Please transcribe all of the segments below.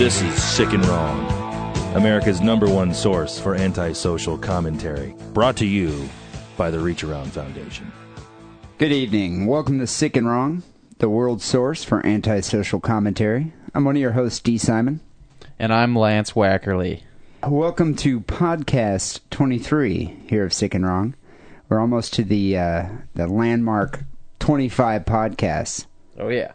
This is Sick and Wrong, America's number one source for antisocial commentary. Brought to you by the Reach Around Foundation. Good evening. Welcome to Sick and Wrong, the world source for antisocial commentary. I'm one of your hosts, D. Simon. And I'm Lance Wackerly. Welcome to podcast 23 here of Sick and Wrong. We're almost to the uh, the landmark 25 podcasts. Oh, yeah.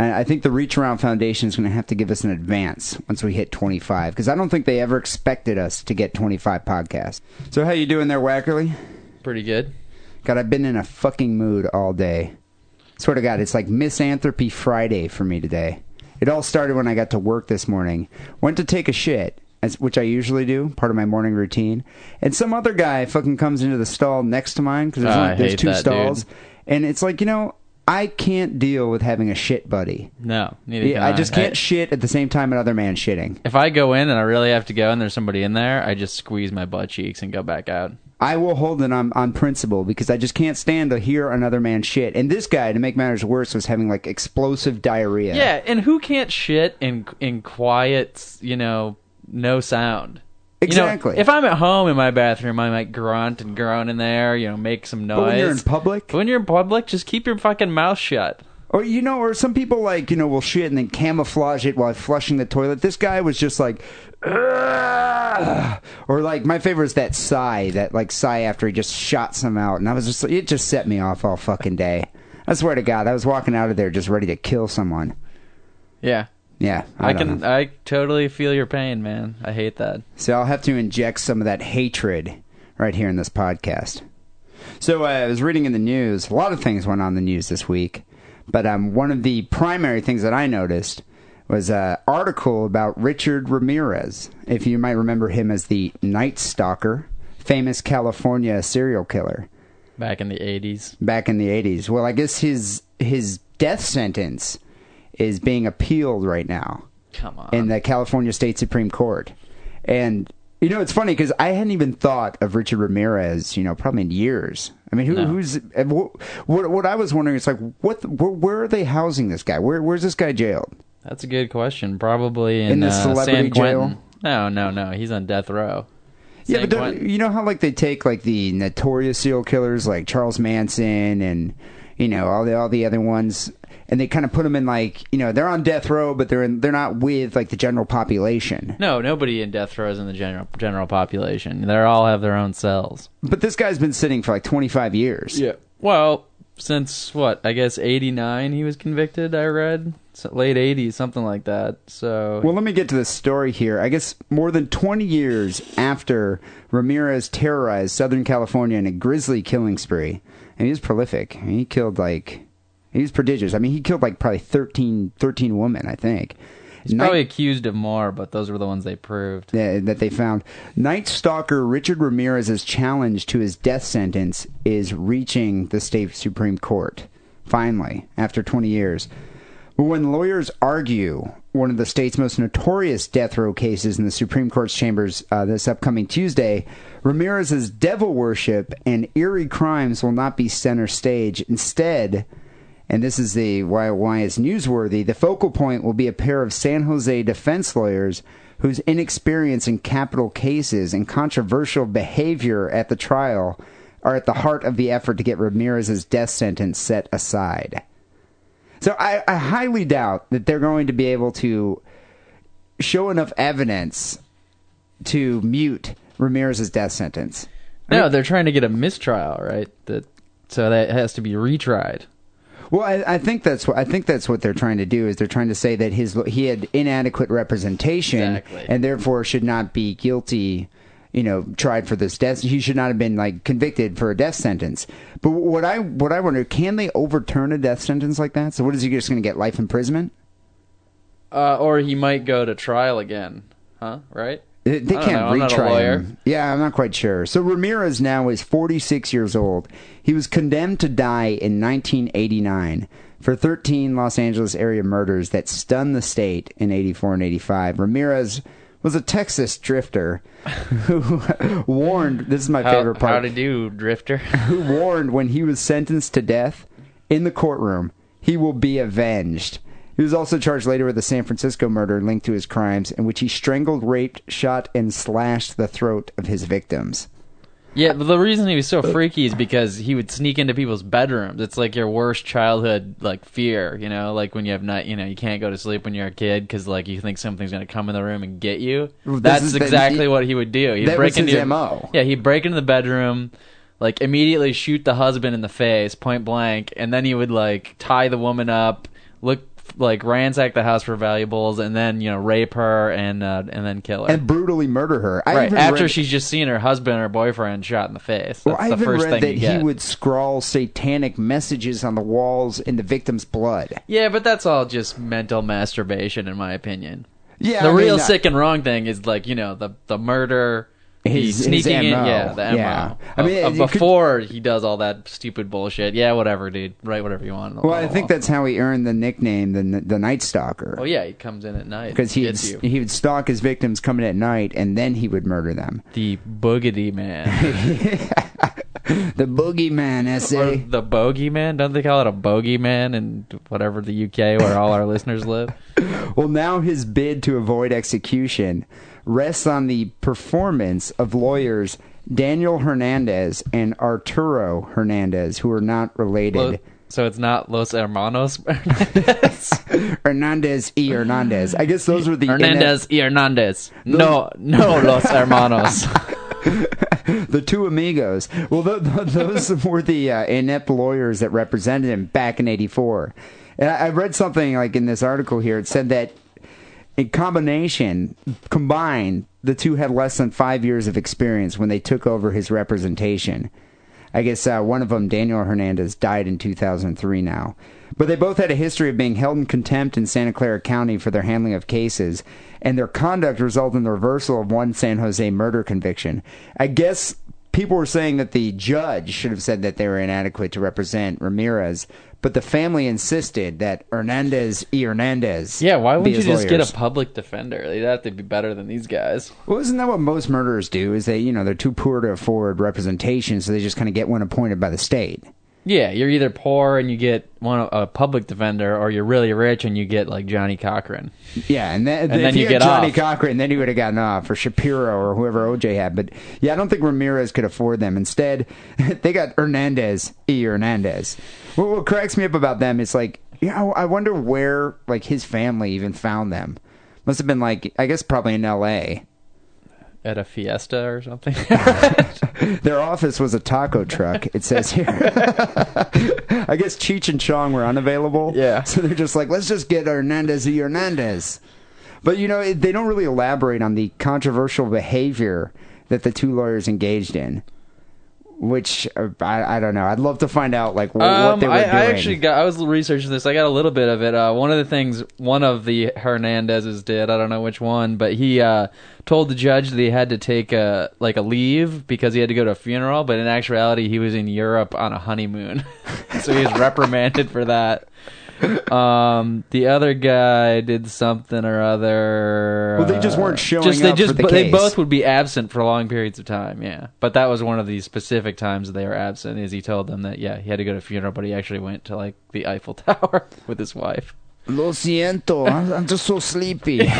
And I think the Reach Around Foundation is going to have to give us an advance once we hit 25 because I don't think they ever expected us to get 25 podcasts. So how you doing there, Wackerly? Pretty good. God, I've been in a fucking mood all day. Swear to God, it's like Misanthropy Friday for me today. It all started when I got to work this morning. Went to take a shit, as, which I usually do, part of my morning routine. And some other guy fucking comes into the stall next to mine because there's, Oh, only- I there's two that, stalls. dude. And it's like, you know, I can't deal with having a shit buddy. No, neither Yeah, can I just can't shit at the same time another man shitting. if I go in and I really have to go and there's somebody in there, I just squeeze my butt cheeks and go back out. I will hold it on, on principle because I just can't stand to hear another man shit. And this guy, to make matters worse, was having like explosive diarrhea. Yeah, and who can't shit in in quiet, you know, no sound? You know, Exactly. if I'm at home in my bathroom, I might grunt and groan in there, you know, make some noise. But when you're in public, But when you're in public, just keep your fucking mouth shut. Or you know, or some people like you know will shit and then camouflage it while flushing the toilet. This guy was just like, "Ugh." or like my favorite is that sigh, that like sigh after he just shot some out, and I was just it just set me off all fucking day. I swear to God, I was walking out of there just ready to kill someone. Yeah. Yeah, I, I, can know. I totally feel your pain, man. I hate that. So I'll have to inject some of that hatred right here in this podcast. So uh, I was reading in the news. A lot of things went on in the news this week, but um, one of the primary things that I noticed was an article about Richard Ramirez. If you might remember him as the Night Stalker, famous California serial killer Back in the 80s. back in the 80s. Well, I guess his his death sentence is being appealed right now Come on. in the California State Supreme Court. And you know, it's funny because I hadn't even thought of Richard Ramirez, you know, probably in years. I mean, who, No. who's uh, what, what? What I was wondering is like, what? Where, where are they housing this guy? Where, where's this guy jailed? That's a good question. Probably in, In the uh, celebrity San Quentin. jail? No, no, no. He's on death row. yeah, but don't- you know how like they take like the notorious serial killers like Charles Manson and you know all the all the other ones, and they kind of put them in like you know they're on death row, but they're in, they're not with like the general population. No, nobody in death row is in the general general population. They all have their own cells. But this guy's been sitting for like twenty five years. Yeah. Well, since what? I guess eighty nine. He was convicted. I read so late eighties, something like that. So Well, let me get to the story here. I guess more than 20 years after Ramirez terrorized Southern California in a grisly killing spree, and he was prolific. He killed like he was prodigious. I mean, he killed like probably 13, 13 women, I think. he's probably accused of more, but those were the ones they proved. that, that they found. Night Stalker Richard Ramirez's challenge to his death sentence is reaching the state Supreme Court, finally, after 20 years. But when lawyers argue one of the state's most notorious death row cases in the Supreme Court's chambers uh, this upcoming Tuesday, Ramirez's devil worship and eerie crimes will not be center stage. Instead, and this is the why why it's newsworthy. The focal point will be a pair of San Jose defense lawyers whose inexperience in capital cases and controversial behavior at the trial are at the heart of the effort to get Ramirez's death sentence set aside. So I, I highly doubt that they're going to be able to show enough evidence to mute Ramirez's death sentence. No, they're trying to get a mistrial, right? That so that has to be retried. Well, I, I think that's what I think that's what they're trying to do is they're trying to say that his he had inadequate representation Exactly. and therefore should not be guilty. You know, tried for this death. He should not have been like convicted for a death sentence. But what I what I wonder, can they overturn a death sentence like that? So what is he just going to get life imprisonment? Uh, or he might go to trial again, huh? Right? They, they I don't can't know. I'm not a retry him. Yeah, I'm not quite sure. So Ramirez now is 46 years old. He was condemned to die in 1989 for 13 Los Angeles area murders that stunned the state in 84 and 85. Ramirez was a Texas drifter who warned. This is my How, favorite part how to do, Drifter? who warned when he was sentenced to death in the courtroom, he will be avenged. He was also charged later with a San Francisco murder linked to his crimes, in which he strangled, raped, shot, and slashed the throat of his victims. Yeah, but the reason he was so uh, freaky is because he would sneak into people's bedrooms. It's like your worst childhood like fear, you know, like when you have night, you know, you can't go to sleep when you're a kid because like you think something's gonna come in the room and get you. This That's is the- exactly what he would do. He'd That break was into his your- MO. Yeah, he'd break into the bedroom, like immediately shoot the husband in the face, point blank, and then he would like tie the woman up, look like ransack the house for valuables, and then you know rape her and uh, and then kill her. And brutally murder her. I right after read- she's just seen her husband or boyfriend shot in the face. That's Well, I the even first read thing that he would scrawl satanic messages on the walls in the victim's blood. Yeah, but that's all just mental masturbation, in my opinion. Yeah, the I real uh, sick and wrong thing is like you know the the murder, he's his sneaking in, MO. yeah, the MO. Yeah. I mean, of could- before he does all that stupid bullshit. Yeah, whatever, dude. Write whatever you want. the Well, I think that's how he earned the nickname the the Night Stalker. Oh yeah, he comes in at night because he gets he would stalk his victims coming at night, and then he would murder them. the boogity man The boogeyman or essay. the bogey man. Don't they call it a bogey man in whatever the UK where all our listeners live? Well, now his bid to avoid execution rests on the performance of lawyers Daniel Hernandez and Arturo Hernandez, who are not related. So it's not Los Hermanos Hernandez y Hernandez. I guess those were the Hernandez y Hernandez. No, no Los Hermanos. the two amigos. Well, th- th- those were the uh, inept lawyers that represented him back in '84. And I-, I read something like in this article here. It said that in combination, combined, the two had less than five years of experience when they took over his representation. I guess uh, one of them, Daniel Hernandez, died in 2003 now. But they both had a history of being held in contempt in Santa Clara County for their handling of cases, and their conduct resulted in the reversal of one San Jose murder conviction. I guess people were saying that the judge should have said that they were inadequate to represent Ramirez, but the family insisted that Hernandez y Hernandez. Yeah, why wouldn't you just get a public defender? They'd have to be better than these guys. Well, isn't that what most murderers do? Is they, you know, they're too poor to afford representation, so they just kind of get one appointed by the state. Yeah, you're either poor and you get one a public defender, or you're really rich and you get like Johnnie Cochran. Yeah, and, then, And then he you had get Johnnie off. Cochran, then he would have gotten off, or Shapiro, or whoever OJ had. But yeah, I don't think Ramirez could afford them. Instead, they got Hernandez e Hernandez. What, what cracks me up about them is like, yeah, I wonder where like his family even found them. Must have been like, I guess probably in L.A. At a fiesta or something. Their office was a taco truck. It says here. I guess Cheech and Chong were unavailable. Yeah. So they're just like, let's just get Hernandez y Hernandez. But you know, they don't really elaborate on the controversial behavior that the two lawyers engaged in. Which uh, I, I don't know. I'd love to find out like wh- what Um, they were I, doing. I actually got. I was researching this. I got a little bit of it. Uh, one of the things one of the Hernandezes did. I don't know which one, but he uh, told the judge that he had to take a like a leave because he had to go to a funeral. But in actuality, he was in Europe on a honeymoon, so he was reprimanded for that. Um, the other guy did something or other. Well, they just weren't uh, showing just, they up just for the but they case. both would be absent for long periods of time. Yeah, but that was one of the specific times that they were absent. Is he told them that yeah he had to go to a funeral, but he actually went to like the Eiffel Tower with his wife. Lo siento. I'm, I'm just so sleepy.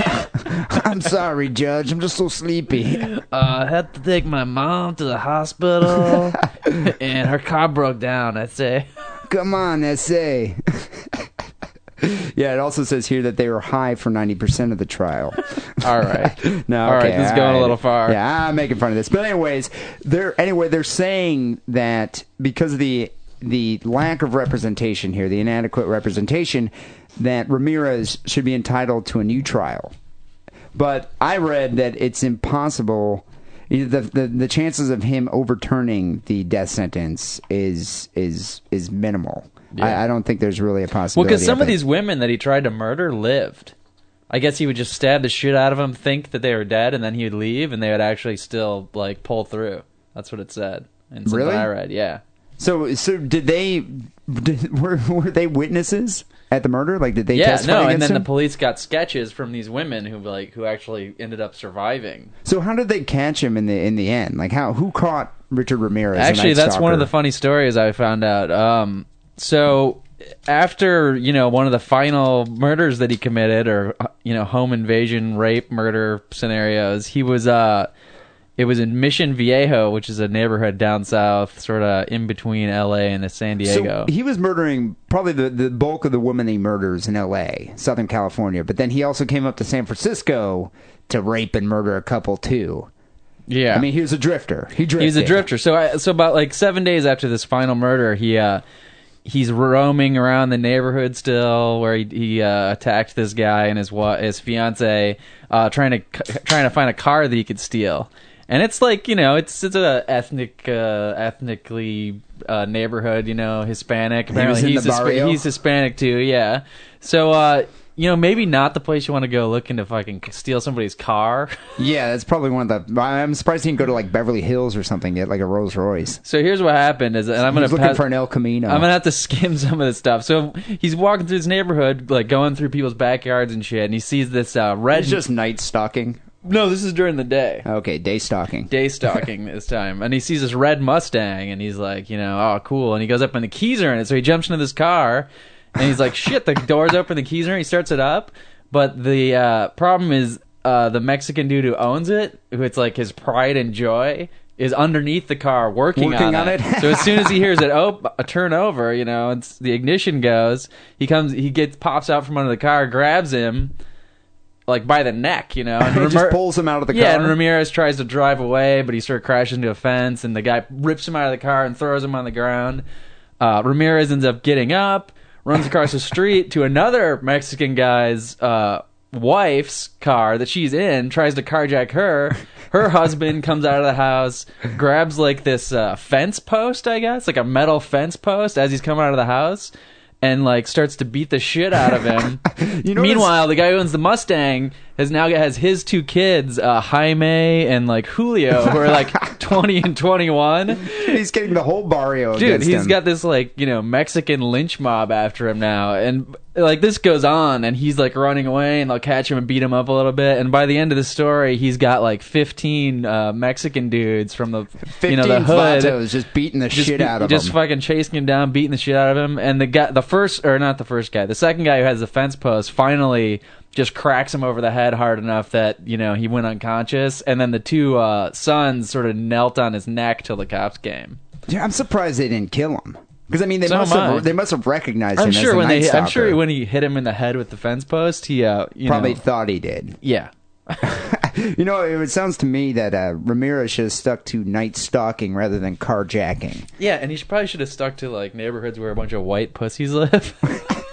I'm sorry, Judge. I'm just so sleepy. Uh, I had to take my mom to the hospital, and her car broke down. I'd say. Come on, essay. yeah, it also says here that they were high for 90% of the trial. All right. No, All right, okay, this is going a little far. Yeah, I'm making fun of this. But anyways, they're anyway, they're saying that because of the the lack of representation here, the inadequate representation, that Ramirez should be entitled to a new trial. But I read that it's impossible. The, the the chances of him overturning the death sentence is is is minimal. Yeah. I, I don't think there's really a possibility. Well, because some of these women that he tried to murder lived. I guess he would just stab the shit out of them, think that they were dead, and then he would leave, and they would actually still like pull through. That's what it said. And since Really? I read, yeah. So, so did they? Did, were were they witnesses at the murder? Like, did they yeah, testify no, and then him? the police got sketches from these women who like who actually ended up surviving. so, how did they catch him in the in the end? Like, how who caught Richard Ramirez? Actually, that's one of the funny stories I found out. Um, so after you know one of the final murders that he committed, or uh, you know home invasion, rape, murder scenarios, he was uh, it was in Mission Viejo, which is a neighborhood down south, sort of in between L.A. and San Diego. So he was murdering probably the, the bulk of the women he murders in L.A., Southern California. But then he also came up to San Francisco to rape and murder a couple too. yeah, I mean, he was a drifter. He drifted. He's a drifter. So, I, so about like seven days after this final murder, he uh, he's roaming around the neighborhood still, where he, he uh, attacked this guy and his his fiance, uh, trying to trying to find a car that he could steal. And it's like you know, it's it's a ethnic, uh, ethnically uh, neighborhood. You know, Hispanic. Apparently, in he's he's Hispanic too. Yeah. So, uh, you know, maybe not the place you want to go looking to fucking steal somebody's car. Yeah, that's probably one of the. I'm surprised he didn't go to like Beverly Hills or something, get like a Rolls Royce. so here's what happened: is and I'm gonna was looking pass- for an El Camino. I'm gonna have to skim some of this stuff. So he's walking through his neighborhood, like going through people's backyards and shit, and he sees this uh, red. It's just night stalking. No, this is during the day, Okay, day stalking. day stalking this time, and he sees this red Mustang, and he's like, you know, oh cool, and he goes up and the keys are in it, so he jumps into this car, and he's like, shit, the door's open, the keys are in, it. he starts it up, but the uh, problem is uh, the Mexican dude who owns it, who it's like his pride and joy. Is underneath the car working, Working on, on it. it? so as soon as he hears it, oh, a turn over, you know, it's, the ignition goes. He comes, he gets pops out from under the car, grabs him, like by the neck, you know, and He just pulls him out of the car. yeah, and Ramirez tries to drive away, but he sort of crashes into a fence, and the guy rips him out of the car and throws him on the ground. Uh, Ramirez ends up getting up, runs across the street to another Mexican guy's uh, wife's car that she's in, tries to carjack her. Her husband comes out of the house, grabs like this uh, fence post, I guess, like a metal fence post as he's coming out of the house. And like starts to beat the shit out of him. You know Meanwhile, the guy who owns the Mustang has now has his two kids, uh, Jaime and like Julio, who are like twenty and twenty one. He's getting the whole barrio. Dude, he's him. got this like you know Mexican lynch mob after him now, and like this goes on, and he's like running away, and they'll catch him and beat him up a little bit, and by the end of the story, he's got like fifteen uh, Mexican dudes from the you know the hood vatos just beating the just shit out of just him. Just fucking chasing him down, beating the shit out of him. And the guy, the first or not the first guy, the second guy who has the fence post, finally just cracks him over the head hard enough that you know he went unconscious. And then the two uh, sons sort of knelt on his neck till the cops came. Yeah, I'm surprised they didn't kill him. Because I mean, they So must I. have they must have recognized I'm him sure as the when they, I'm sure when he hit him in the head with the fence post, he uh, you probably know, thought he did. yeah. You know, it sounds to me that uh, Ramirez should have stuck to night stalking rather than carjacking. Yeah, and he should, probably should have stuck to like neighborhoods where a bunch of white pussies live.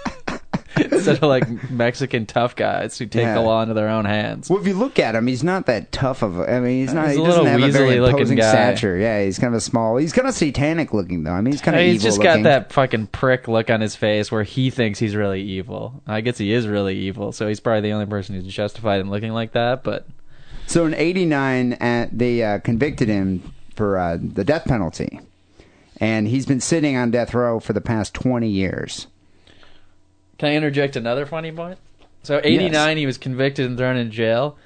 Instead of like Mexican tough guys who take Yeah. the law into their own hands. Well, if you look at him, he's not that tough of. a I mean, he's not. He's he doesn't have a very imposing guy. stature. Yeah, he's kind of a small. He's kind of satanic looking though. I mean, he's kind of he's just looking. got that fucking prick look on his face where he thinks he's really evil. I guess he is really evil, so he's probably the only person who's justified in looking like that. But So in '89, uh, they uh, convicted him for uh, the death penalty, and he's been sitting on death row for the past 20 years. Can I interject another funny point? So, '89, he was convicted and thrown in jail.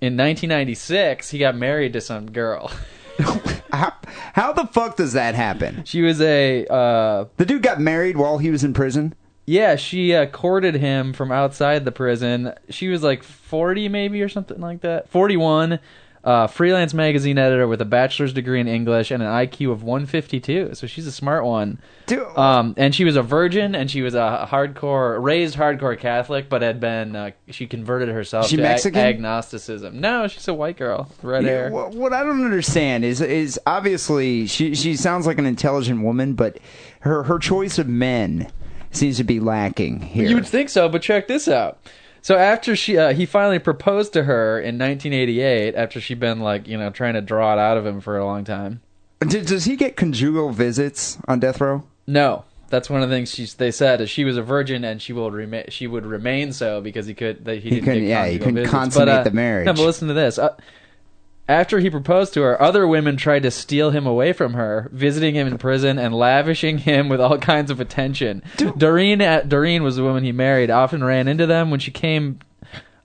In 1996, he got married to some girl. How, how the fuck does that happen? She was a uh, The dude got married while he was in prison. Yeah, she uh, courted him from outside the prison. She was like 40 maybe or something like that. 41, uh, freelance magazine editor with a bachelor's degree in English and an IQ of 152. So she's a smart one. Dude, Um, and she was a virgin and she was a hardcore, raised hardcore Catholic, but had been, uh, she converted herself She to ag- Mexican? agnosticism. No, she's a white girl, red Yeah, hair. What, what I don't understand is is obviously she she sounds like an intelligent woman, but her her choice of men seems to be lacking here. You would think so, but check this out. So after she, uh, he finally proposed to her in 1988, after she'd been like, you know, trying to draw it out of him for a long time. D- does he get conjugal visits on death row? No, that's one of the things she they said is she was a virgin and she will remain she would remain so because he could that he, didn't couldn't- get yeah, he couldn't visits. consummate but, uh, the marriage. No, but listen to this. Uh, after he proposed to her, other women tried to steal him away from her, visiting him in prison and lavishing him with all kinds of attention. Doreen, uh, Doreen was the woman he married. Often ran into them when she came.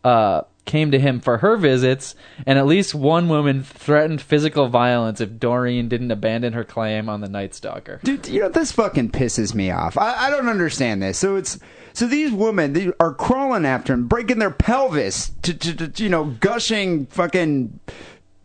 Uh, came to him for her visits, and at least one woman threatened physical violence if Doreen didn't abandon her claim on the Night Stalker. Dude, you know this fucking pisses me off. I, I don't understand this. So it's so these women they are crawling after him, breaking their pelvis to, to, to you know gushing fucking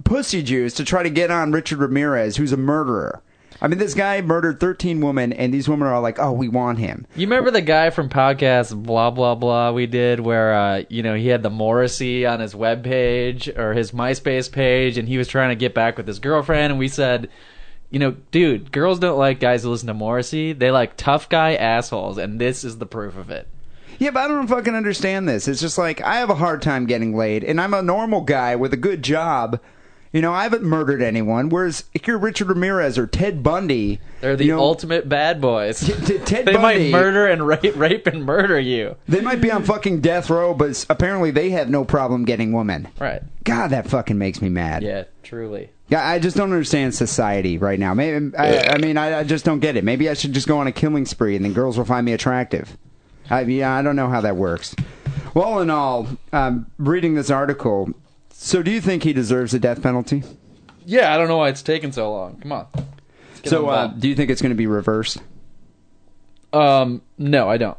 pussy juice to try to get on Richard Ramirez, who's a murderer. I mean, this guy murdered 13 women, and these women are like, "Oh, we want him." You remember the guy from podcast blah blah blah we did where uh, you know he had the Morrissey on his web page or his MySpace page, and he was trying to get back with his girlfriend, and we said. You know, dude, girls don't like guys who listen to Morrissey. They like tough guy assholes, and this is the proof of it. Yeah, but I don't fucking understand this. It's just like I have a hard time getting laid, and I'm a normal guy with a good job. You know, I haven't murdered anyone. Whereas if you're Richard Ramirez or Ted Bundy, They're the you know, ultimate bad boys. T- Ted they might murder and rape, rape and murder you. They might be on fucking death row, but apparently they have no problem getting women. Right. God, that fucking makes me mad. Yeah, truly. Yeah, I just don't understand society right now. Maybe I, I mean, I, I just don't get it. Maybe I should just go on a killing spree, and then girls will find me attractive. I, yeah, I don't know how that works. Well, all in all, um, reading this article, so do you think he deserves a death penalty? Yeah, I don't know why it's taken so long. Come on. So, uh, do you think it's going to be reversed? um, no, I don't.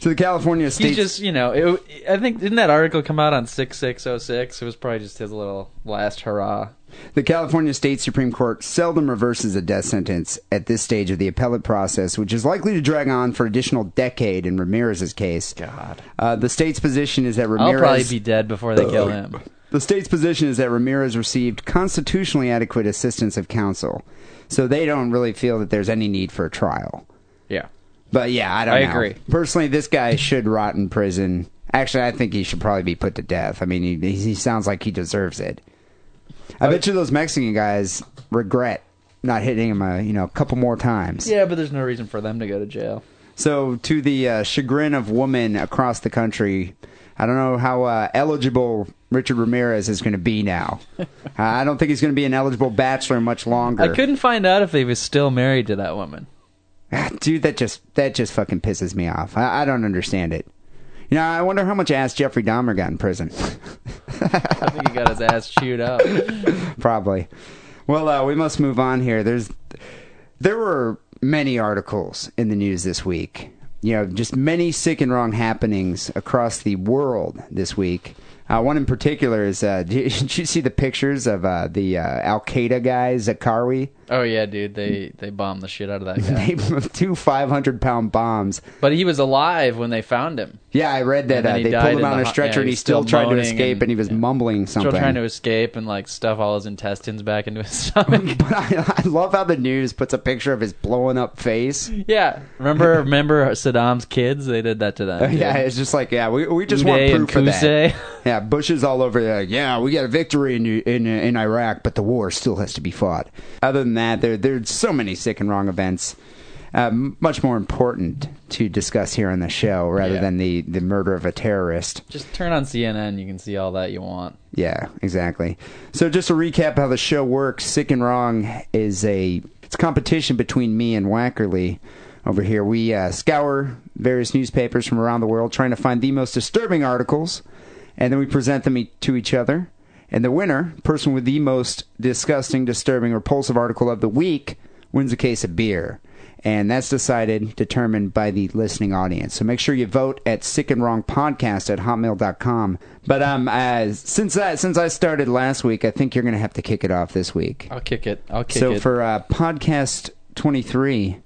So the California He state just, you know, it, I think didn't that article come out on six six oh six? It was probably just his little last hurrah. The California State Supreme Court seldom reverses a death sentence at this stage of the appellate process, which is likely to drag on for additional decade in Ramirez's case. God, Uh, the state's position is that Ramirez. I'll probably be dead before they kill him. The state's position is that Ramirez received constitutionally adequate assistance of counsel, so they don't really feel that there's any need for a trial. Yeah. But yeah, I don't I know. agree. Personally, this guy should rot in prison. Actually, I think he should probably be put to death. I mean, he, he sounds like he deserves it. I bet you those Mexican guys regret not hitting him a you know a couple more times. Yeah, but there's no reason for them to go to jail. So, to the uh, chagrin of women across the country, I don't know how uh, eligible Richard Ramirez is going to be now. uh, I don't think he's going to be an eligible bachelor much longer. I couldn't find out if he was still married to that woman. Ah, Dude, that just that just fucking pisses me off. I, I don't understand it. You know, I wonder how much ass Jeffrey Dahmer got in prison. I think he got his ass chewed up. Probably. Well, uh, we must move on here. There's there were many articles in the news this week. You know, just many sick and wrong happenings across the world this week. Uh, one in particular is uh, did you see the pictures of uh, the uh, Al Qaeda guy Zarqawi? Oh yeah, dude, they they bombed the shit out of that guy. They two 500 pound bombs. but he was alive when they found him. Yeah, I read that And then uh, he they died pulled him in on the a ho- stretcher yeah, and he he's still, still tried to moaning escape and- and he was yeah. mumbling something. Still trying to escape and like stuff all his intestines back into his stomach. But I, I love how the news puts a picture of his blowing up face. yeah, remember remember Saddam's kids? They did that to them. dude. Yeah, it's just like yeah, we we just Uday want and proof of that. Yeah, Bush is all over there. Yeah, we got a victory in in in Iraq, but the war still has to be fought. Other than that, there there's so many sick and wrong events. Um, much more important to discuss here on the show rather Yeah. than the, the murder of a terrorist. Just turn on CNN. You can see all that you want. Yeah, exactly. So just to recap how the show works, Sick and Wrong is a it's a competition between me and Wackerly. Over here, we uh, scour various newspapers from around the world, trying to find the most disturbing articles, and then we present them e- to each other. And the winner, person with the most disgusting, disturbing, repulsive article of the week, wins a case of beer. And that's decided, determined by the listening audience. So make sure you vote at sick and wrong podcast at hotmail.com. But um, uh, since I, since I started last week, I think you're going to have to kick it off this week. I'll kick it. I'll kick so it. So for uh, podcast 23,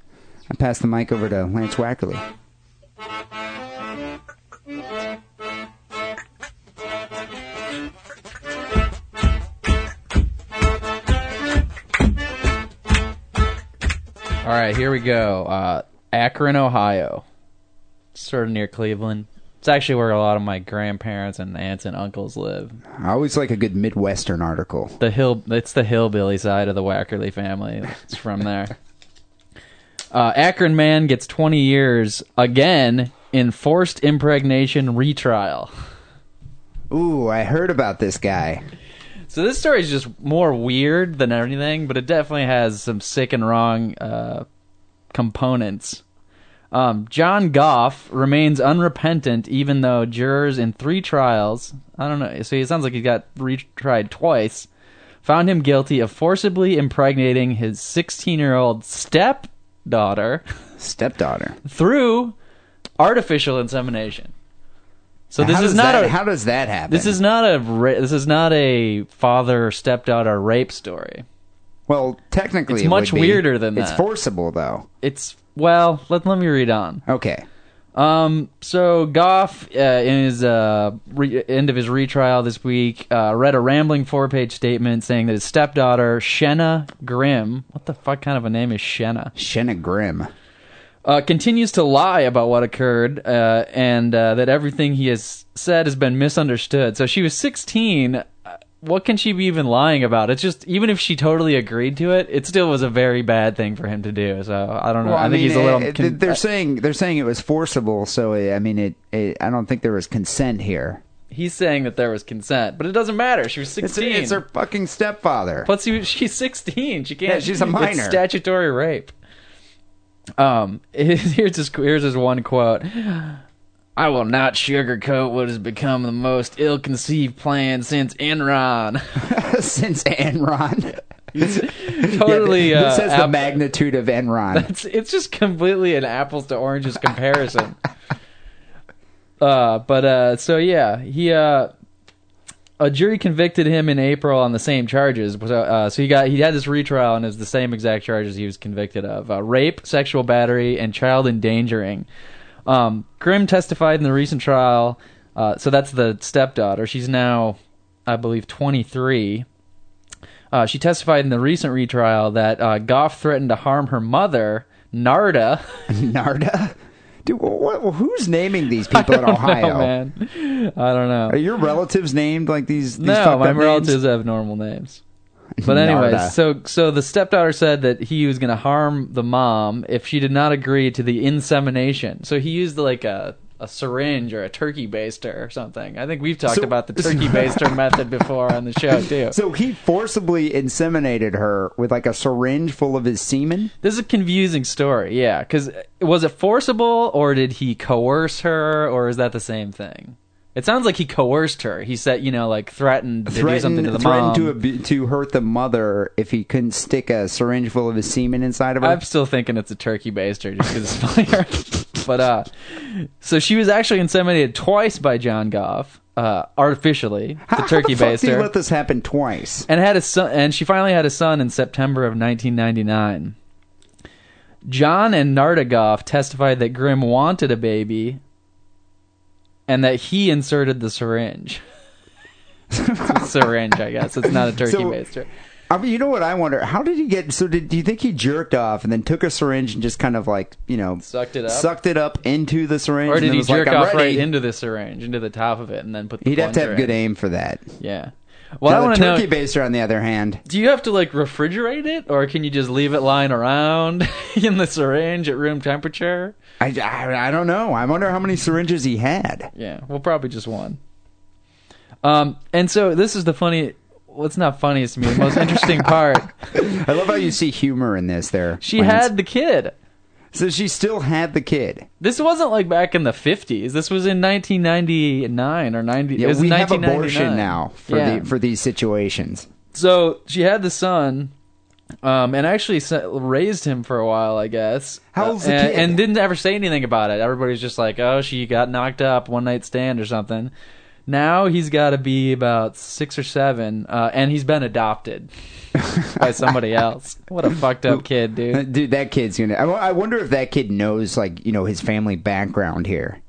I pass the mic over to Lance Wackerly. All right, here we go. Uh, Akron, Ohio, sort of near Cleveland. It's actually where a lot of my grandparents and aunts and uncles live. I always like a good Midwestern article. The hill. It's the hillbilly side of the Wackerly family. It's from there. Uh, Akron man gets 20 years again in forced impregnation retrial. Ooh, I heard about this guy. So this story is just more weird than anything, but it definitely has some sick and wrong uh, components. Um, John Goff remains unrepentant, even though jurors in three trials, I don't know, so it sounds like he got retried twice, found him guilty of forcibly impregnating his 16 year old stepdaughter Stepdaughter. through artificial insemination. So this is not that, a how does that happen? this is not a this is not a father stepdaughter rape story. well, technically, It's it much weirder than that. It's forcible, though. It's well, let let me read on. Okay. Um, so Goff, uh, in his uh, re- end of his retrial this week, uh, read a rambling four-page statement saying that his stepdaughter Shenna Grimm, what the fuck kind of a name is Shenna, Shenna Grimm. Uh, continues to lie about what occurred, uh, and uh, that everything he has said has been misunderstood. So she was 16. Uh, What can she be even lying about? It's just even if she totally agreed to it, it still was a very bad thing for him to do. So I don't know. Well, I, think mean, he's a little. it- con- they're saying they're saying it was forcible, so it, I mean, it, it. I don't think there was consent here. he's saying that there was consent, but it doesn't matter. She was 16. it's her fucking stepfather. Plus, he, she's 16. She can't. Yeah, she's a minor. It's statutory rape. Um, here's his here's his one quote. I will not sugarcoat what has become the most ill-conceived plan since Enron. Since Enron. totally. Yeah, uh, this has the magnitude of Enron. It's it's just completely an apples to oranges comparison. uh, but uh, so yeah, he uh, a jury convicted him in April on the same charges. So, uh, so he got he had this retrial and it's the same exact charges he was convicted of: uh, rape, sexual battery, and child endangering. Um, Grimm testified in the recent trial. Uh, so that's the stepdaughter. She's now, I believe, 23. Uh, she testified in the recent retrial that uh, Goff threatened to harm her mother, Narda. Narda. Dude, what, who's naming these people in Ohio? know, man. I don't know. Are your relatives named like these? these no, my relatives names? have normal names. But anyway, so so the stepdaughter said that he was going to harm the mom if she did not agree to the insemination. So he used like a a syringe or a turkey baster or something. I think we've talked So- about the turkey baster method before on the show too. So he forcibly inseminated her with like a syringe full of his semen. This is a confusing story, yeah. Because uh, was it forcible, or did he coerce her, or is that the same thing? It sounds like he coerced her. He said, you know, like threatened to do something to the threatened mom. to ab- to hurt the mother if he couldn't stick a syringe full of his semen inside of her. I'm still thinking it's a turkey baster just because it's funnier. But uh, so she was actually inseminated twice by John Goff, uh, artificially, how, the turkey how the fuck do you let this happen twice? and had a son. And she finally had a son in September of 1999. John and Narda Goff testified that Grimm wanted a baby, and that he inserted the syringe. Syringe, I guess. It's not a turkey So- baster. I mean, you know what I wonder? How did he get? So, did do you think he jerked off and then took a syringe and just kind of like you know Sucked it up? sucked it up into the syringe? Or did he like, jerk "I'm off right into the syringe, into the top of it, and then put the He'd have to have plunger good aim for that. Yeah. Well, I now, want to know. turkey baster, on the other hand, Do you have to like refrigerate it, or can you just leave it lying around in the syringe at room temperature? I, I, I don't know. I wonder how many syringes he had. Yeah, well, probably just one. Um, and so this is the funny. It's not funniest to me. The most interesting part. I love how you see humor in this. There, She Lance. had the kid. so she still had the kid. This wasn't like back in the fifties. This was in 1999 or 90. Yeah, it was we have 1999. abortion now for Yeah. the for these situations. So she had the son, um, and actually raised him for a while, I guess. How old's the and, kid? and didn't ever say anything about it. Everybody's just like, "Oh, she got knocked up, one night stand or something." Now he's got to be about six or seven, uh, and he's been adopted by somebody else. What a fucked up kid, dude. Dude, that kid's gonna. I, I wonder if that kid knows, like, you know, his family background here.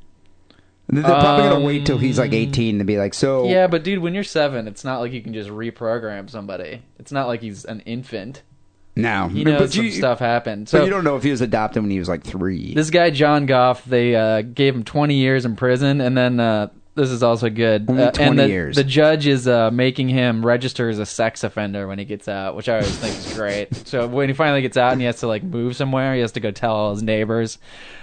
They're probably gonna wait till he's like eighteen to be like, so. Yeah, but dude, when you're seven, it's not like you can just reprogram somebody. It's not like he's an infant. no, He But- knows but some you, stuff happened. So So you don't know if he was adopted when he was like three. This guy John Goff, they uh, gave him 20 years in prison, and then uh, this is also good. Only Uh, 20 and the, years. the judge is uh, making him register as a sex offender when he gets out, which I always think is great. So when he finally gets out and he has to like move somewhere, he has to go tell all his neighbors,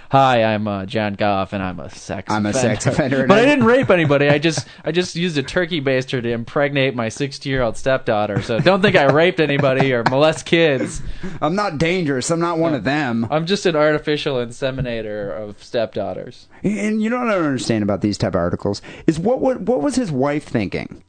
"Hi, I'm uh, John Goff, and I'm a sex. I'm a offender. sex offender, but I, didn't rape anybody. I just I just used a turkey baster to impregnate my 60 year old stepdaughter. So don't think I raped anybody or molest kids. I'm not dangerous. I'm not one of them. I'm just an artificial inseminator of stepdaughters." And you know what I don't understand about these type of articles is what what, what was his wife thinking?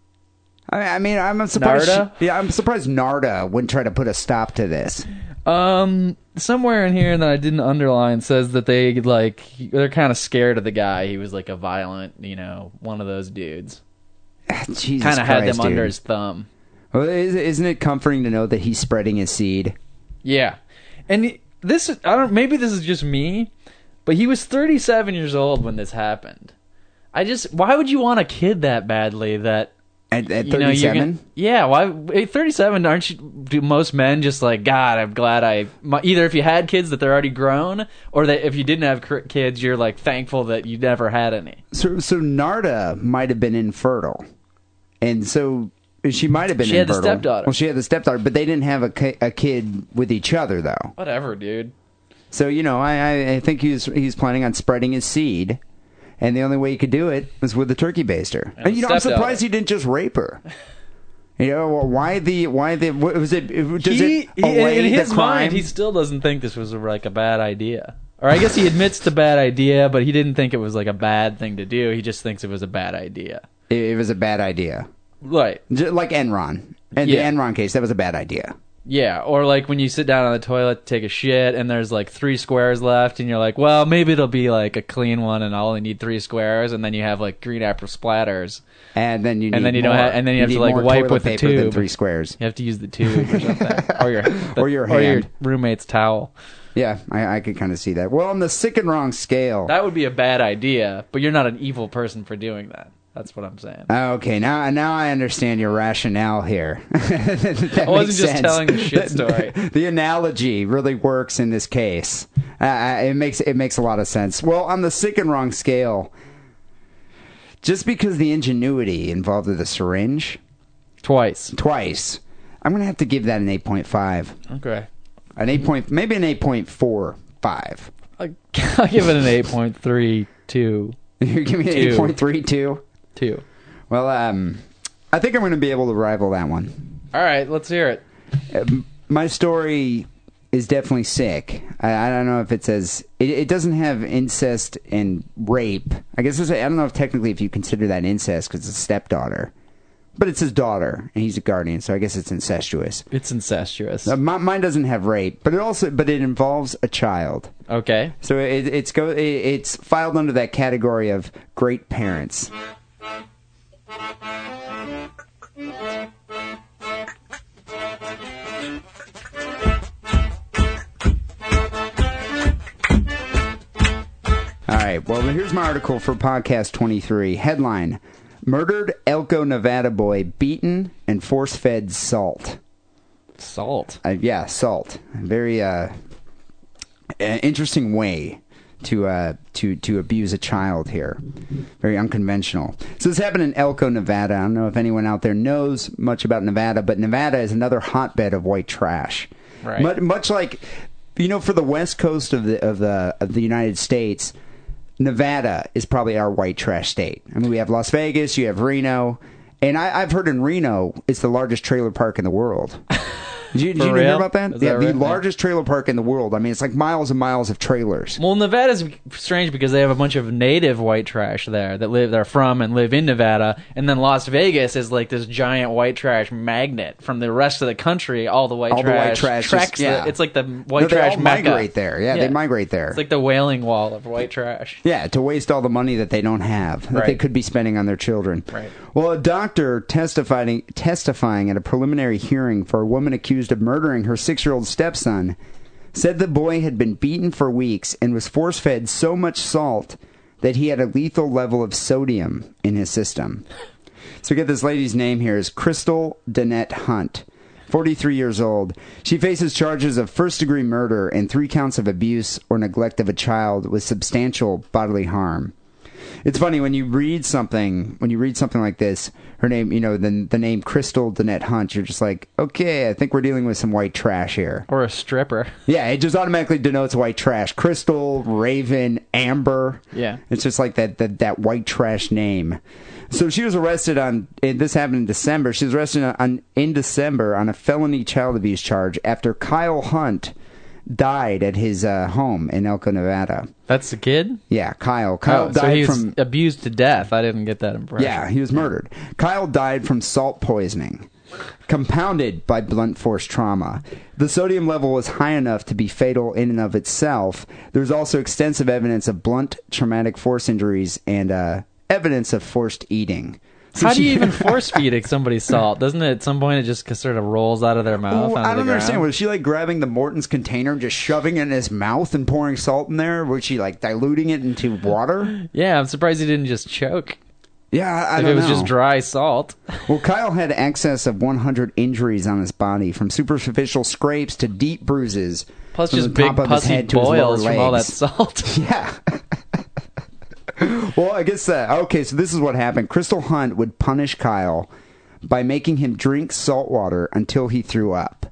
I, I mean, I'm surprised. Narda? she- yeah, I'm surprised Narda wouldn't try to put a stop to this. Um, somewhere in here that I didn't underline says that they like they're kind of scared of the guy. He was like a violent, you know, one of those dudes. Ah, Jesus Kind of had them under his thumb. Well, is- isn't it comforting to know that he's spreading his seed? Yeah, and this I don't. Maybe this is just me, but he was 37 years old when this happened. I just why would you want a kid that badly that At, at you know, 37? yeah, why? At 37, aren't you? Do most men just like God? I'm glad I. My, either if you had kids that they're already grown, or that if you didn't have kids, you're like thankful that you never had any. So, so Narda might have been infertile, and so she might have been She had the stepdaughter. Well, she had the stepdaughter, but they didn't have a, ki- a kid with each other, though. Whatever, dude. So you know, I, I, I think he's he's planning on spreading his seed, and the only way he could do it was with the turkey baster. And And, you know, I'm surprised he didn't just rape her. You know, well, why the why the was it? Does he, it allay in his mind, he still doesn't think this was like a bad idea. Or I guess he admits to bad idea, but he didn't think it was like a bad thing to do. He just thinks it was a bad idea. it, it was a bad idea, Right. Just like Enron. And Yeah. the Enron case, that was a bad idea. Yeah, or like when you sit down on the toilet to take a shit and there's like three squares left and you're like, well, maybe it'll be like a clean one and I'll only need three squares and then you have like green apple splatters. And then you need And then you don't have- and then you have to, like, wipe with the tube. three squares. You have to use the tube or something. or your Or your or your roommate's towel. Yeah, I, I could kind of see that. Well, on the sick and wrong scale. That would be a bad idea, but you're not an evil person for doing that. That's what I'm saying. Okay, now now I understand your rationale here. I wasn't just telling a shit story. The, analogy really works in this case. Uh, it makes it makes a lot of sense. Well, on the sick and wrong scale, just because the ingenuity involved with the syringe, twice, twice, I'm gonna have to give that an 8.5. Okay, an eight point, maybe an 8.45. I'll give it an 8.32. You're giving me 8.32? too. Well, um, I think I'm going to be able to rival that one. All right, let's hear it. Um, my story is definitely sick. I, I don't know if it says it, it, doesn't have incest and rape. I guess I I don't know if technically if you consider that incest because it's a stepdaughter, but it's his daughter and he's a guardian, so I guess it's incestuous. It's incestuous. My, mine doesn't have rape, but it also but it involves a child. Okay. So it, it's go it, it's filed under that category of great parents. All right. Well, here's my article for podcast 23. Headline: Murdered Elko, Nevada boy beaten and force-fed salt. Salt. Uh, yeah, salt. Very uh, interesting way to uh, to to abuse a child here. Very unconventional. So this happened in Elko, Nevada. I don't know if anyone out there knows much about Nevada, but Nevada is another hotbed of white trash. Right. Much, much like you know, for the west coast of the of the of the United States, Nevada is probably our white trash state. I mean, we have Las Vegas, you have Reno, and I, I've heard in Reno it's the largest trailer park in the world. Did you, did you hear about that? Is yeah, that the right? largest trailer park in the world. I mean, it's like miles and miles of trailers. Well, Nevada's strange because they have a bunch of native white trash there that live, they're from and live in Nevada, and then Las Vegas is like this giant white trash magnet from the rest of the country. All the white All the trash, white trash tracks just- yeah. the, it's like the white No, trash migrate there. Yeah, they migrate there. It's like the wailing wall of white trash. Yeah, to waste all the money that they don't have that they could be spending on their children. Right. Well, a doctor testifying testifying at a preliminary hearing for a woman accused of murdering her six-year-old stepson said the boy had been beaten for weeks and was force-fed so much salt that he had a lethal level of sodium in his system. So get this lady's name here is Crystal Danette Hunt. 43 years old. She faces charges of first degree murder and three counts of abuse or neglect of a child with substantial bodily harm. It's funny when you read something when you read something like this. Her name, you know, the the name Crystal Danette Hunt. You're just like, okay, I think we're dealing with some white trash here. Or a stripper. Yeah, it just automatically denotes white trash. Crystal, Raven, Amber. Yeah. It's just like that that, that white trash name. So she was arrested on. This happened in December. She was arrested on in December on a felony child abuse charge after Kyle Hunt died at his uh, home in Elko, Nevada. That's the kid? Yeah, Kyle. Kyle Oh, so he was from. abused to death. I didn't get that impression. Yeah, he was murdered. Kyle died from salt poisoning, compounded by blunt force trauma. The sodium level was high enough to be fatal in and of itself. There's also extensive evidence of blunt traumatic force injuries and uh, evidence of forced eating. How do you even force feed somebody salt? Doesn't it at some point it just sort of rolls out of their mouth? I don't understand. Was she like grabbing the Morton's container and just shoving it in his mouth and pouring salt in there? Was she like diluting it into water? Yeah, I'm surprised he didn't just choke. Yeah, I, I if it was know. just dry salt. Well, Kyle had excess of 100 injuries on his body, from superficial scrapes to deep bruises. Plus just big pussy head to his boils from all that salt. Yeah. Well, I guess that. Okay, so this is what happened. Crystal Hunt would punish Kyle by making him drink salt water until he threw up.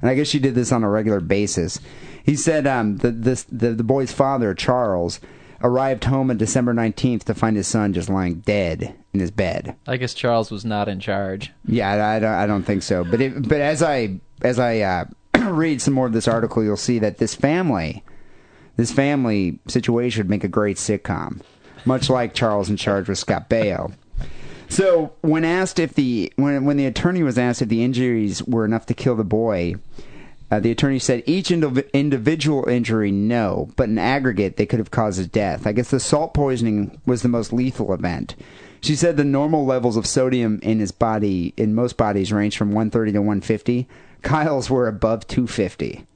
And I guess she did this on a regular basis. He said um, the, this, the, the boy's father, Charles, arrived home on December 19th to find his son just lying dead in his bed. I guess Charles was not in charge. Yeah, I, I don't, I don't think so. But it, but as I as I uh, read some more of this article, you'll see that this family, this family situation would make a great sitcom, much like Charles in Charge with Scott Baio. So when asked if the when when the attorney was asked if the injuries were enough to kill the boy, uh, the attorney said each indiv- individual injury no, but in aggregate they could have caused his death. I guess the salt poisoning was the most lethal event. She said the normal levels of sodium in his body in most bodies range from 130 to 150. Kyle's were above 250.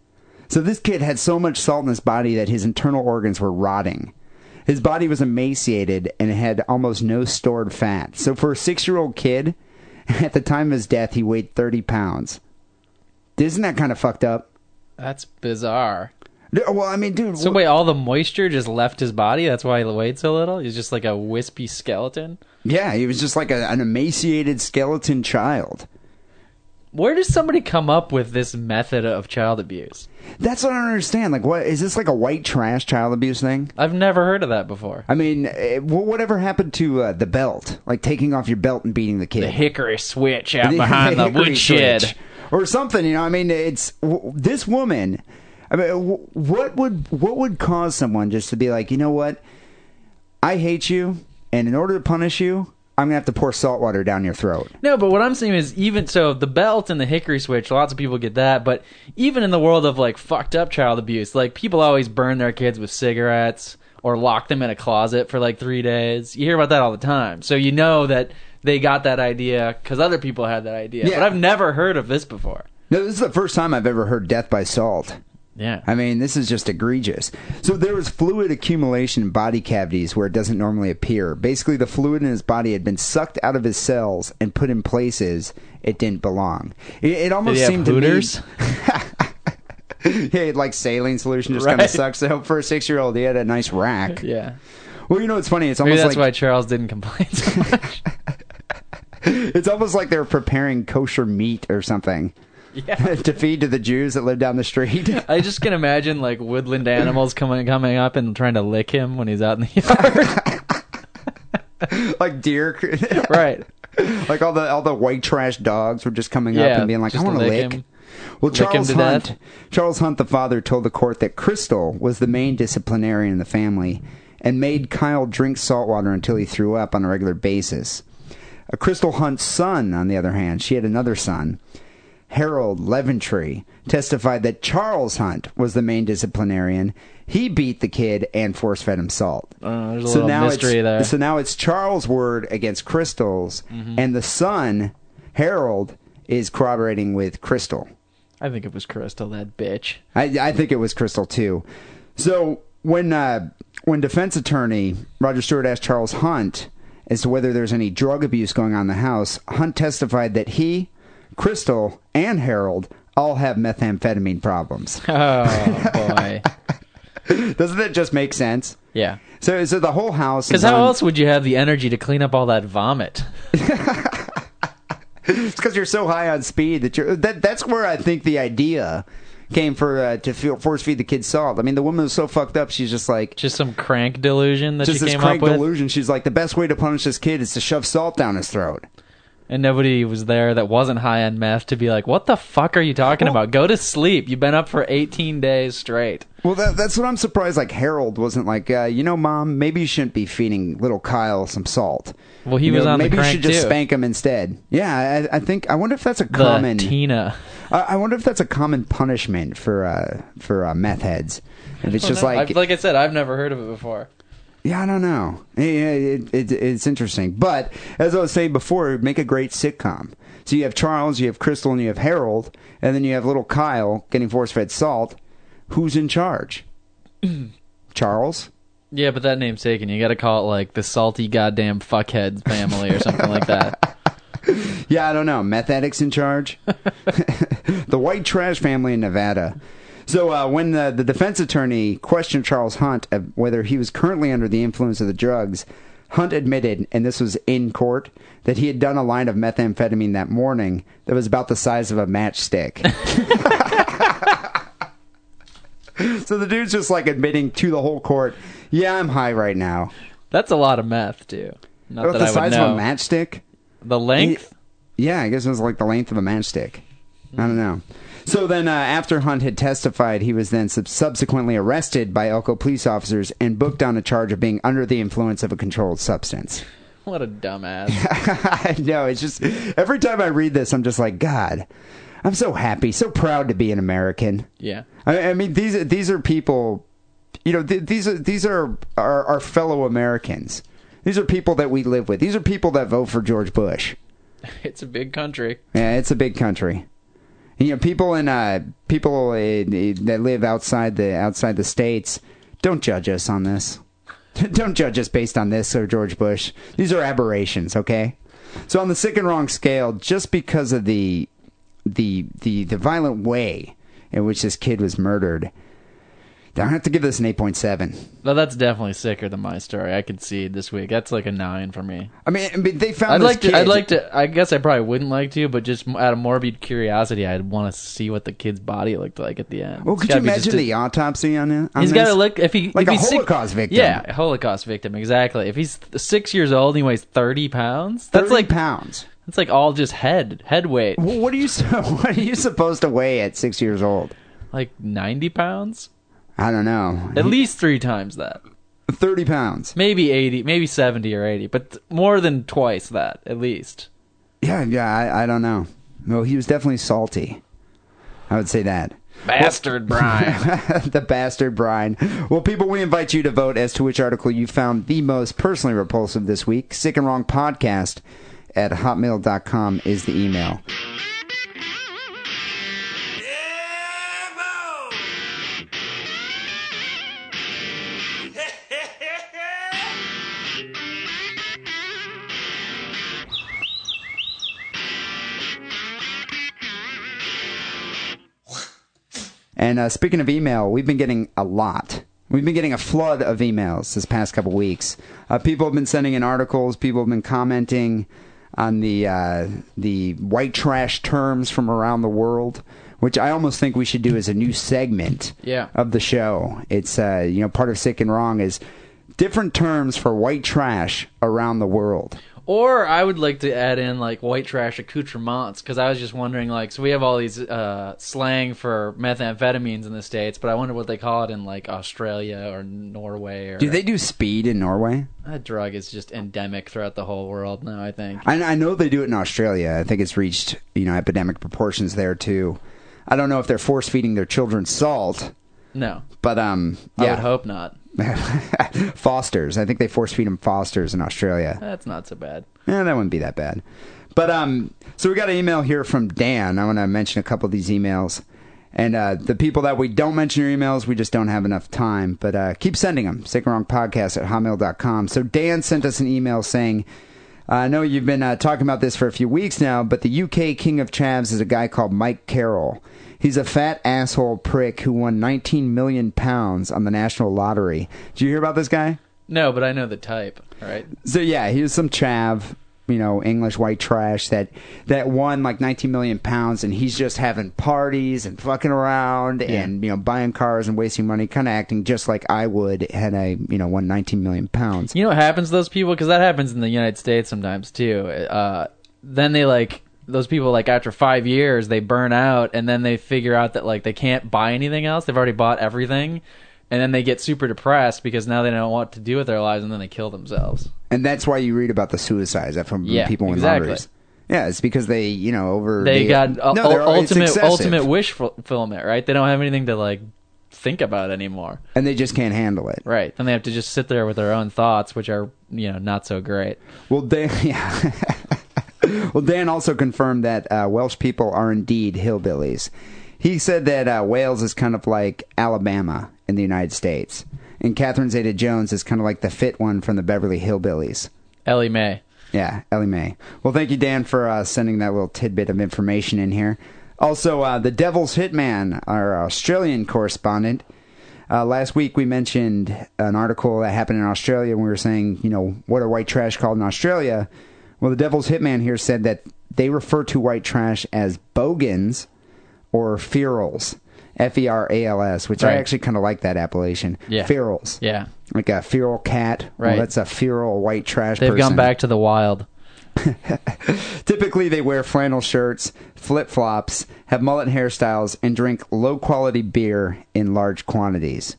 So this kid had so much salt in his body that his internal organs were rotting. His body was emaciated and had almost no stored fat. So for a six-year-old kid, at the time of his death, he weighed 30 pounds. Isn't that kind of fucked up? That's bizarre. Well, I mean, dude. So wh- wait, all the moisture just left his body. That's why he weighed so little. He's just like a wispy skeleton. yeah, he was just like a, an emaciated skeleton child. Where does somebody come up with this method of child abuse? That's what I don't understand. Like, what is this like a white trash child abuse thing? I've never heard of that before. I mean, eh, wh- whatever happened to uh, the belt? Like taking off your belt and beating the kid. The hickory switch out The- behind the, hickory woodshed. switch. or something. You know, I mean, it's w- this woman. I mean, w- what would what would cause someone just to be like, you know what? I hate you, and in order to punish you, I'm gonna have to pour salt water down your throat. No, but what I'm saying is even so the belt and the hickory switch, lots of people get that, but even in the world of like fucked up child abuse, like people always burn their kids with cigarettes or lock them in a closet for like 3 days. You hear about that all the time. So you know that they got that idea cuz other people had that idea. Yeah. But I've never heard of this before. No, this is the first time I've ever heard death by salt. Yeah. I mean, this is just egregious. So there was fluid accumulation in body cavities where it doesn't normally appear. Basically, the fluid in his body had been sucked out of his cells and put in places it didn't belong. It, it almost seemed hooters? to me. yeah, like saline solution just kind of sucks. So for a six-year-old, he had a nice rack. Yeah. Well, you know, it's funny. It's Maybe almost that's like why Charles didn't complain so much. it's almost like they're preparing kosher meat or something yeah. to feed to the Jews that live down the street. I just can imagine like woodland animals coming coming up and trying to lick him when he's out in the yard. like deer, right. like all the all the white trash dogs were just coming up and being like, "I want to lick lick." him. Well, Lick Charles Hunt, death. Charles Hunt, the father, told the court that Crystal was the main disciplinarian in the family and made Kyle drink salt water until he threw up on a regular basis. A Crystal Hunt's son, on the other hand, she had another son, Harold Leventree, testified that Charles Hunt was the main disciplinarian. He beat the kid and force fed him salt. Uh, there's a little now mystery it's, there. So now it's Charles' word against Crystal's, Mm-hmm. and the son, Harold, is corroborating with Crystal. I think it was Crystal, that bitch. I, I think it was Crystal too. So when uh, when defense attorney Roger Stewart asked Charles Hunt as to whether there's any drug abuse going on in the house, Hunt testified that he, Crystal, and Harold all have methamphetamine problems. Oh boy. Doesn't that just make sense? Yeah. So, so the whole house. Because how on- else would you have the energy to clean up all that vomit? It's because you're so high on speed that you're. That that's where I think the idea came for uh, to feel, force feed the kids salt. I mean, the woman was so fucked up. She's just like Just some crank delusion that just she this came crank up with, delusion. She's like the best way to punish this kid is to shove salt down his throat. And nobody was there that wasn't high on meth to be like, "What the fuck are you talking about? Go to sleep. You've been up for 18 days straight." Well, that, that's what I'm surprised. Like Harold wasn't like, uh, you know, mom, maybe you shouldn't be feeding little Kyle some salt. Well, he You was know, on the maybe you should just too. spank him instead. Yeah, I, I think. I wonder if that's a The common. Tina. I I wonder if that's a common punishment for uh, for uh, meth heads. If it's just like, I've- like I said, I've never heard of it before. Yeah, I don't know. Yeah, it, it, it's interesting. But as I was saying before, make a great sitcom. So you have Charles, you have Crystal, and you have Harold, and then you have little Kyle getting force fed salt. Who's in charge? Charles. Yeah, but that name's taken. You got to call it like the salty goddamn fuckheads family or something like that. Yeah, I don't know. Meth addicts in charge. the white trash family in Nevada. So uh, when the, the defense attorney questioned Charles Hunt whether he was currently under the influence of the drugs, Hunt admitted, and this was in court, that he had done a line of methamphetamine that morning that was about the size of a matchstick. so the dude's just like admitting to the whole court, "Yeah, I'm high right now." That's a lot of meth, too. Not About that the I would size of a matchstick. the length. Yeah, I guess it was like the length of a matchstick. I don't know. So then, uh, after Hunt had testified, he was then sub- subsequently arrested by Elko police officers and booked on a charge of being under the influence of a controlled substance. What a dumbass. I know. It's just every time I read this, I'm just like, God, I'm so happy, so proud to be an American. yeah. I, I mean, these these are people, you know, th- these are these are our, our fellow Americans. These are people that we live with. These are people that vote for George Bush. It's a big country. Yeah, it's a big country. You know, people in uh, people in, in- that live outside the outside the states don't judge us on this. don't judge us based on this or George Bush. These are aberrations, okay? So on the sick and wrong scale, just because of the the the the violent way in which this kid was murdered, I have to give this an eight point seven. But that's definitely sicker than my story. I concede this week. That's like a nine for me. I mean, I mean, they found. I'd this like to. kid- I'd like to. I guess I probably wouldn't like to, but just out of morbid curiosity, I'd want to see what the kid's body looked like at the end. Well, It's could you imagine a- the autopsy on it? He's got to look if he Like if a he's sick- Holocaust victim. Yeah, Holocaust victim. Exactly. If he's six years old and he weighs thirty pounds, that's 30 like pounds. that's like all just head head weight. Well, what are you what are you supposed to weigh at six years old? Like ninety pounds, I don't know. at least three times that. Thirty pounds. Maybe eighty, maybe seventy or eighty, but th- more than twice that at least. Yeah, yeah. I, I don't know. Well, he was definitely salty. I would say that. Bastard Brian. the bastard Brian. Well, people, we invite you to vote as to which article you found the most personally repulsive this week. Sick and Wrong Podcast at hotmail.com is the email. And uh, speaking of email, we've been getting a lot. We've been getting a flood of emails this past couple weeks. Uh, people have been sending in articles. People have been commenting on the uh, the white trash terms from around the world, which I almost think we should do as a new segment Yeah. of the show. It's uh, you know part of sick and wrong is different terms for white trash around the world. Or I would like to add in like white trash accoutrements because I was just wondering like so we have all these uh, slang for methamphetamines in the states, but I wonder what they call it in like Australia or Norway or Do they do speed in Norway? that drug is just endemic throughout the whole world now. I think. I, I know they do it in Australia. I think it's reached you know epidemic proportions there too. I don't know if they're force feeding their children salt, No, but um, I would hope not. Fosters. I think they force feed them Fosters in Australia. That's not so bad. Yeah, that wouldn't be that bad. But um, so we got an email here from Dan. I want to mention a couple of these emails. And uh, the people that we don't mention your emails, we just don't have enough time. But uh, keep sending them. Sick and Wrong Podcast at hotmail.com. So Dan sent us an email saying, I know you've been uh, talking about this for a few weeks now, but the UK King of Chavs is a guy called Mike Carroll. He's a fat asshole prick who won 19 million pounds on the national lottery. Did you hear about this guy? No, but I know the type. Right. So yeah, he was some chav, you know, English white trash that that won like 19 million pounds, and he's just having parties and fucking around and you know buying cars and wasting money, kind of acting just like I would had I you know won 19 million pounds. You know what happens to those people? Because that happens in the United States sometimes too. Uh, then they like those people like after five years they burn out, and then they figure out that like they can't buy anything else. They've already bought everything, and then they get super depressed because now they don't know what to do with their lives, and then they kill themselves. And that's why you read about the suicides from Yeah, people in exactly. lotteries. Yeah, it's because they you know over They got uh, No, they're- ul- it's ultimate ultimate wish fulfillment, right? They don't have anything to like think about anymore, and they just can't handle it. right? Then they have to just sit there with their own thoughts, which are you know not so great. Well, Dan, yeah. well, Dan also confirmed that uh, Welsh people are indeed hillbillies. He said that uh, Wales is kind of like Alabama in the United States, and Catherine Zeta-Jones is kind of like the fit one from the Beverly Hillbillies. Ellie Mae. Yeah, Ellie Mae. Well, thank you, Dan, for uh, sending that little tidbit of information in here. Also, uh, the Devil's Hitman, our Australian correspondent. Uh, last week we mentioned an article that happened in Australia, and we were saying, you know, what are white trash called in Australia? Well, the Devil's Hitman here said that they refer to white trash as bogans or ferals. F E R A L S, which I actually kind of like that appellation. Yeah. Ferals. Yeah, Like a feral cat. Well, Right. that's a feral white trash they've person. gone back to the wild. Typically, they wear flannel shirts, flip flops, have mullet hairstyles, and drink low quality beer in large quantities.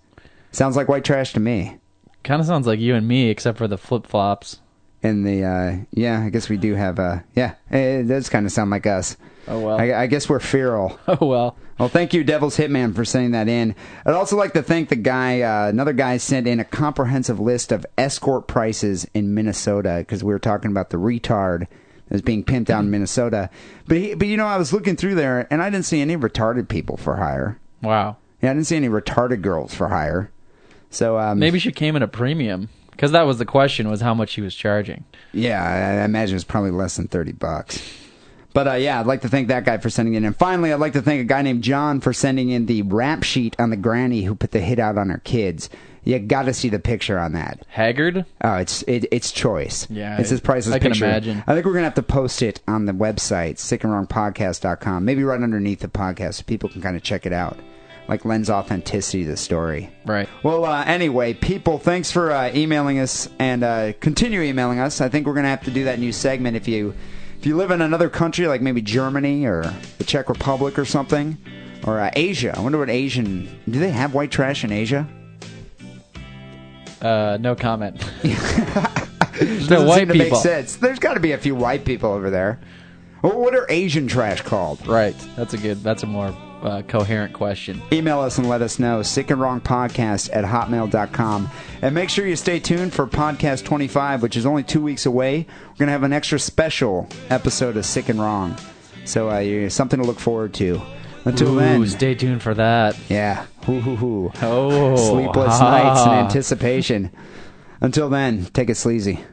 Sounds like white trash to me. Kind of sounds like you and me, except for the flip flops. And the uh, yeah, I guess we do have uh, yeah, it does kind of sound like us. Oh well. I, I guess we're feral. oh well. Well, thank you, Devil's Hitman, for sending that in. I'd also like to thank the guy. Uh, another guy sent in a comprehensive list of escort prices in Minnesota because we were talking about the retard that's being pimped out in Minnesota. But he, but you know, I was looking through there and I didn't see any retarded people for hire. Wow. Yeah, I didn't see any retarded girls for hire. So um, Maybe she came in a premium because that was the question: was how much he was charging. Yeah, I I imagine it's probably less than 30 bucks. But uh, yeah, I'd like to thank that guy for sending it in. And finally, I'd like to thank a guy named John for sending in the rap sheet on the granny who put the hit out on her kids. You got to see the picture on that. Haggard. Oh, it's it, it's choice. Yeah, it's his priceless I can imagine. I think we're gonna have to post it on the website, sickandwrongpodcast.com. Maybe right underneath the podcast, so people can kind of check it out. Like lends authenticity to the story. Right. Well, uh, anyway, people, thanks for uh, emailing us and uh, continue emailing us. I think we're gonna have to do that new segment if you if you live in another country like maybe Germany or the Czech Republic or something, or uh, Asia. I wonder what Asian do they have white trash in Asia? Uh, no comment. No white people. make sense. There's got to be a few white people over there. Well, what are Asian trash called? Right. That's a good. That's a more uh, coherent question. Email us and let us know. Sick and Wrong Podcast at hotmail.com. And make sure you stay tuned for Podcast 25, which is only two weeks away. We're going to have an extra special episode of Sick and Wrong. So uh, you something to look forward to. Until Ooh, then, stay tuned for that. yeah. Hoo, hoo, hoo. Oh, Sleepless ah. nights in anticipation. Until then, take it sleazy.